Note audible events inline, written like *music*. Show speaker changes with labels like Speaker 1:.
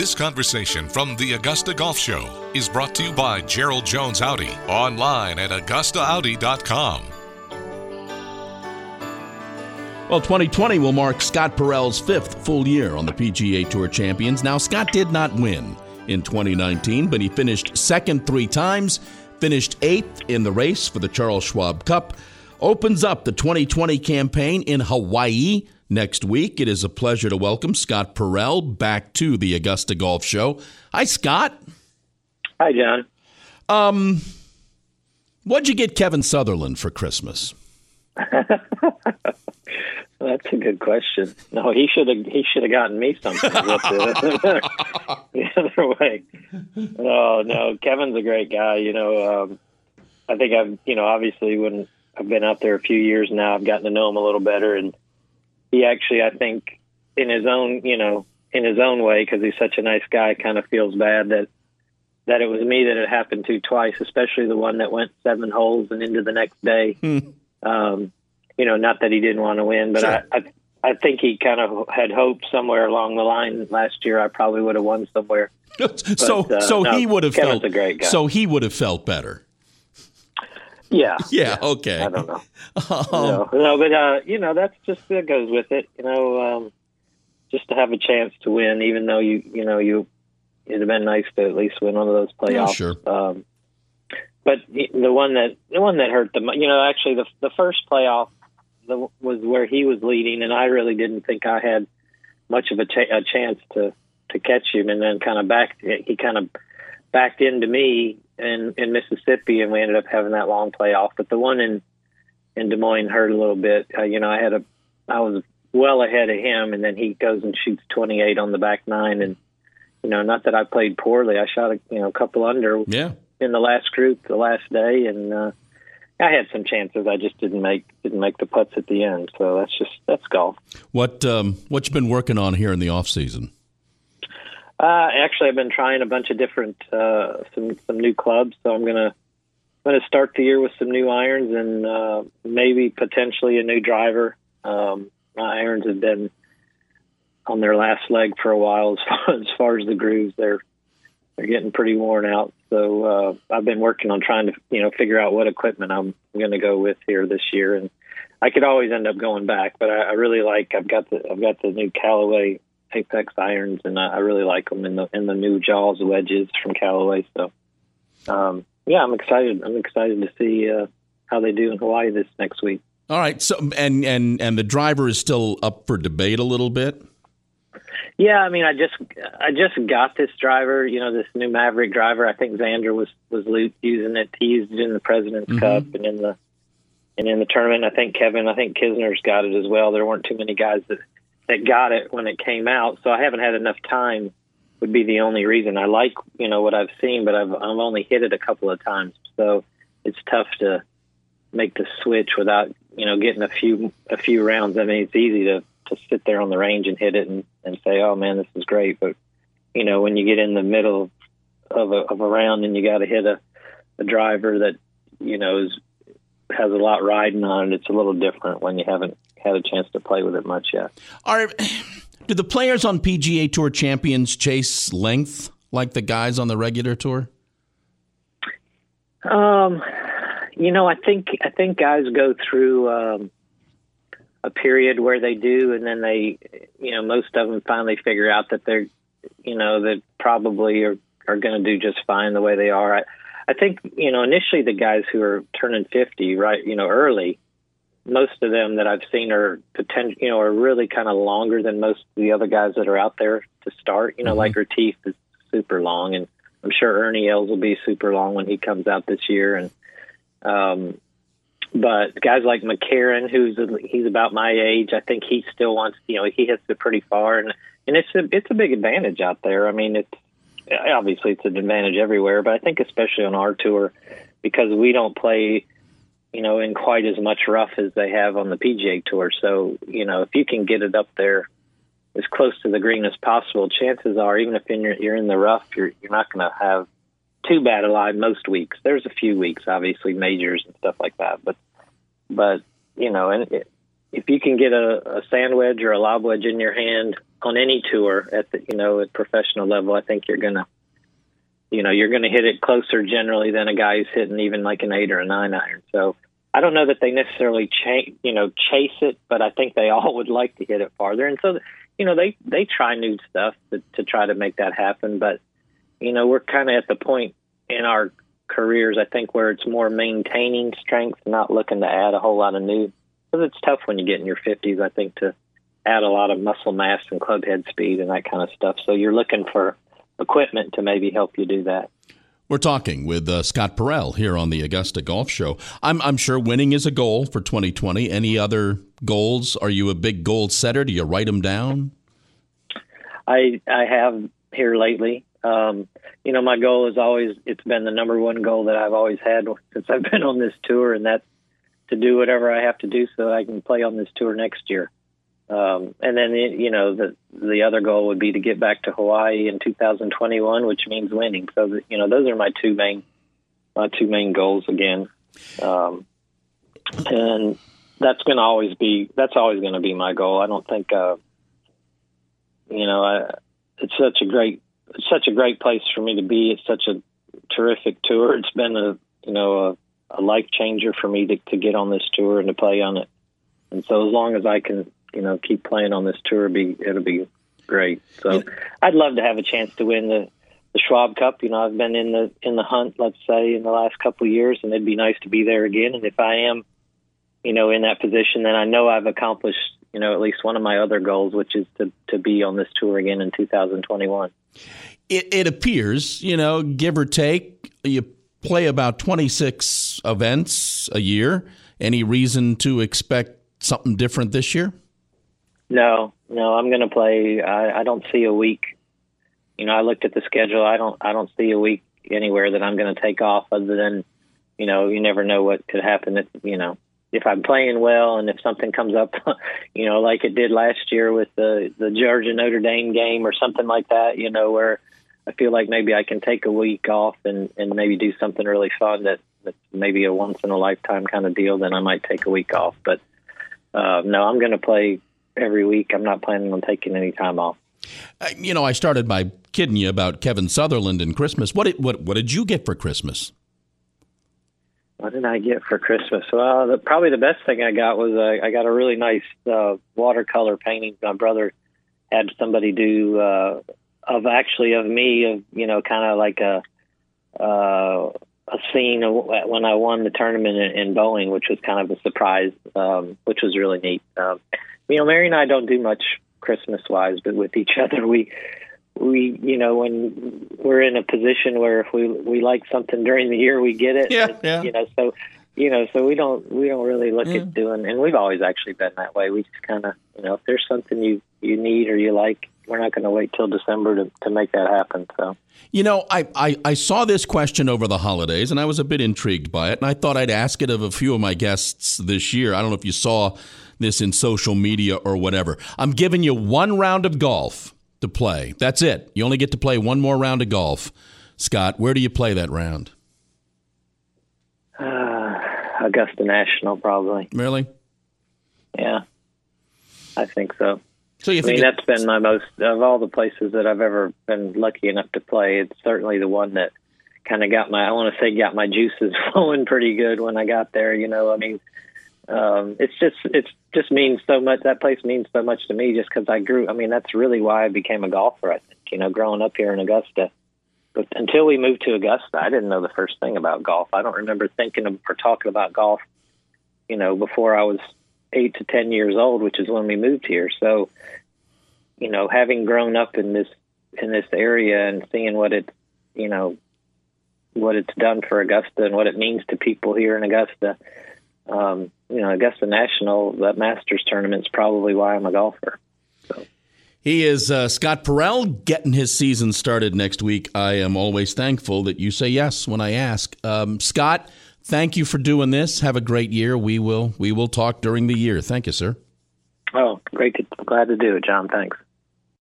Speaker 1: This conversation from the Augusta Golf Show is brought to you by Gerald Jones Audi, online at AugustaAudi.com.
Speaker 2: Well, 2020 will mark Scott Parel's fifth full year on the PGA Tour Champions. Now, Scott did not win in 2019, but he finished second three times, finished eighth in the race for the Charles Schwab Cup, opens up the 2020 campaign in Hawaii next week. It is a pleasure to welcome Scott Parel back to the Augusta Golf Show. Hi, Scott.
Speaker 3: Hi, John.
Speaker 2: Um, what'd you get Kevin Sutherland for Christmas? *laughs*
Speaker 3: That's a good question. No, he should have. He should have gotten me something. the, *laughs* the other way. No, no, Kevin's a great guy. You know, um, I think I've. You know, obviously when I've been out there a few years now, I've gotten to know him a little better, and he actually, I think, in his own, you know, in his own way, because he's such a nice guy, kind of feels bad that that it was me that it happened to twice, especially the one that went seven holes and into the next day.
Speaker 2: Hmm.
Speaker 3: Um, you know, not that he didn't want to win, but
Speaker 2: Sure.
Speaker 3: I, I I think he kind of had hoped somewhere along the line last year I probably would have won somewhere. *laughs*
Speaker 2: so,
Speaker 3: uh,
Speaker 2: so
Speaker 3: no,
Speaker 2: he would have
Speaker 3: Kevin's
Speaker 2: felt.
Speaker 3: a great guy.
Speaker 2: So he would have felt better. *laughs*
Speaker 3: Yeah.
Speaker 2: Yeah. Okay.
Speaker 3: I don't know. *laughs*
Speaker 2: Um,
Speaker 3: no, no, but uh, you know that's just that goes with it. You know, um, just to have a chance to win, even though you you know you it'd have been nice to at least win one of those playoffs.
Speaker 2: Yeah, sure.
Speaker 3: Um, but the one that the one that hurt the you know actually the the first playoff the, was where he was leading, and I really didn't think I had much of a, cha- a chance to to catch him, and then kind of back he kind of backed into me in in Mississippi, and we ended up having that long playoff. But the one in in Des Moines hurt a little bit. Uh, you know, I had a I was well ahead of him, and then he goes and shoots 28 on the back nine, and you know, not that I played poorly. I shot a you know a couple under
Speaker 2: yeah.
Speaker 3: in the last group the last day, and uh, I had some chances. I just didn't make didn't make the putts at the end. So that's just that's golf.
Speaker 2: What um, what you been working on here in the off season?
Speaker 3: Uh, actually, I've been trying a bunch of different uh, some some new clubs. So I'm gonna I'm gonna start the year with some new irons and uh, maybe potentially a new driver. Um, my irons have been on their last leg for a while *laughs* as far as, far as the grooves. They're they're getting pretty worn out. So uh, I've been working on trying to you know figure out what equipment I'm going to go with here this year. And I could always end up going back, but I, I really like I've got the I've got the new Callaway Apex irons, and I, I really like them in the in the new Jaws wedges from Callaway. So, um, yeah, I'm excited. I'm excited to see uh, how they do in Hawaii this next week.
Speaker 2: All right. So and and and the driver is still up for debate a little bit.
Speaker 3: Yeah, I mean, I just I just got this driver, you know, this new Mavrik driver. I think Xander was was using it. He used it in the President's
Speaker 2: Mhm.
Speaker 3: Cup and in the and in the tournament. I think Kevin, I think Kisner's got it as well. There weren't too many guys that that got it when it came out, so I haven't had enough time. Would be the only reason. I like you know what I've seen, but I've I've only hit it a couple of times, so it's tough to make the switch without you know getting a few a few rounds. I mean, it's easy to to sit there on the range and hit it and, and say, "Oh man, this is great," but you know when you get in the middle of a of a round and you got to hit a a driver that you know is has a lot riding on it, it's a little different when you haven't had a chance to play with it much yet.
Speaker 2: Are do the players on PGA Tour champions chase length like the guys on the regular tour?
Speaker 3: Um, you know, I think I think guys go through um, a period where they do, and then they, you know, most of them finally figure out that they're, you know, that probably are are going to do just fine the way they are. I, I think you know initially the guys who are turning fifty, right, you know, early, most of them that I've seen are potential, you know, are really kind of longer than most of the other guys that are out there to start. You know, like Retief is super long, and I'm sure Ernie Els will be super long when he comes out this year, and um, but guys like McCarron, who's he's about my age, I think he still wants. You know, he hits it pretty far, and and it's a it's a big advantage out there. I mean, it's obviously it's an advantage everywhere, but I think especially on our tour because we don't play, you know, in quite as much rough as they have on the PGA tour. So you know, if you can get it up there as close to the green as possible, chances are, even if you're, you're in the rough, you're you're not going to have too bad a lie most weeks. There's a few weeks, obviously majors and stuff like that, but but you know, and it, if you can get a, a sand wedge or a lob wedge in your hand on any tour at the you know at professional level, I think you're gonna you know you're gonna hit it closer generally than a guy who's hitting even like an eight or a nine iron. So I don't know that they necessarily chase you know chase it, but I think they *laughs* all would like to hit it farther. And so you know they they try new stuff to, to try to make that happen. But you know we're kind of at the point in our careers I think where it's more maintaining strength, not looking to add a whole lot of new. Because it's tough when you get in your 50s, I think, to add a lot of muscle mass and club head speed and that kind of stuff. So you're looking for equipment to maybe help you do that.
Speaker 2: We're talking with uh, Scott Parel here on the Augusta Golf Show. I'm, I'm sure winning is a goal for 2020. Any other goals? Are you a big goal setter? Do you write them down?
Speaker 3: I I have here lately. Um, you know, my goal is always it's been the number one goal that I've always had since I've been on this tour, and that's to do whatever I have to do so that I can play on this tour next year. Um, and then you know the the other goal would be to get back to Hawaii in 2021, which means winning. So you know those are my two main my two main goals again, um, and that's going to always be that's always going to be my goal. I don't think uh, you know I, it's such a great it's such a great place for me to be. It's such a terrific tour. It's been a you know a, a life changer for me to, to get on this tour and to play on it. And so as long as I can you know keep playing on this tour, be it'll be great. So yeah. I'd love to have a chance to win the the Schwab Cup. You know, I've been in the in the hunt, let's say, in the last couple of years, and it'd be nice to be there again. And if I am, you know, in that position, then I know I've accomplished, you know, at least one of my other goals, which is to to be on this tour again in 2021.
Speaker 2: It, it appears, you know, give or take, you play about 26 events a year. Any reason to expect something different this year?
Speaker 3: No, no, I'm going to play. I, I don't see a week. You know, I looked at the schedule. I don't. I don't see a week anywhere that I'm going to take off, other than, you know, you never know what could happen. If, you know, if I'm playing well and if something comes up, *laughs* you know, like it did last year with the the Georgia Notre Dame game or something like that. You know, where I feel like maybe I can take a week off and and maybe do something really fun that that's maybe a once in a lifetime kind of deal. Then I might take a week off, but. Uh, no, I'm going to play every week. I'm not planning on taking any time off.
Speaker 2: Uh, you know, I started by kidding you about Kevin Sutherland and Christmas. What did, what what did you get for Christmas?
Speaker 3: What did I get for Christmas? Well, the, probably the best thing I got was uh, I got a really nice uh, watercolor painting. My brother had somebody do uh, of actually of me of you know kind of like a uh, a scene of when I won the tournament in, in Boeing, which was kind of a surprise, um, which was really neat. Um, you know, Mary and I don't do much Christmas wise, but with each other, we we you know when we're in a position where if we we like something during the year, we get it.
Speaker 2: Yeah, yeah.
Speaker 3: You know, so you know, so we don't we don't really look yeah. at mm. doing, and we've always actually been that way. We just kind of you know, if there's something you you need or you like, we're not going to wait till December to, to make that happen. So,
Speaker 2: you know, I, I, I, saw this question over the holidays and I was a bit intrigued by it. And I thought I'd ask it of a few of my guests this year. I don't know if you saw this in social media or whatever. I'm giving you one round of golf to play. That's it. You only get to play one more round of golf. Scott, where do you play that round?
Speaker 3: Uh, Augusta National, probably.
Speaker 2: Really?
Speaker 3: Yeah, I think so.
Speaker 2: So you
Speaker 3: I mean, that's been my most of all the places that I've ever been lucky enough to play. It's certainly the one that kind of got my I want to say got my juices *laughs* flowing pretty good when I got there. You know, I mean, um, it's just it's just means so much. That place means so much to me just because I grew. I mean, that's really why I became a golfer. I think you know, growing up here in Augusta. But until we moved to Augusta, I didn't know the first thing about golf. I don't remember thinking of, or talking about golf, you know, before I was eight to ten years old, which is when we moved here. So, you know, having grown up in this in this area and seeing what it, you know, what it's done for Augusta and what it means to people here in Augusta. Um, you know, Augusta National, that Masters tournament is probably why I'm a golfer. So.
Speaker 2: He is uh, Scott Parel getting his season started next week. I am always thankful that you say yes when I ask. Um, Scott, thank you for doing this. Have a great year. We will we will talk during the year. Thank you, sir.
Speaker 3: Oh, great! To, glad to do it, John. Thanks.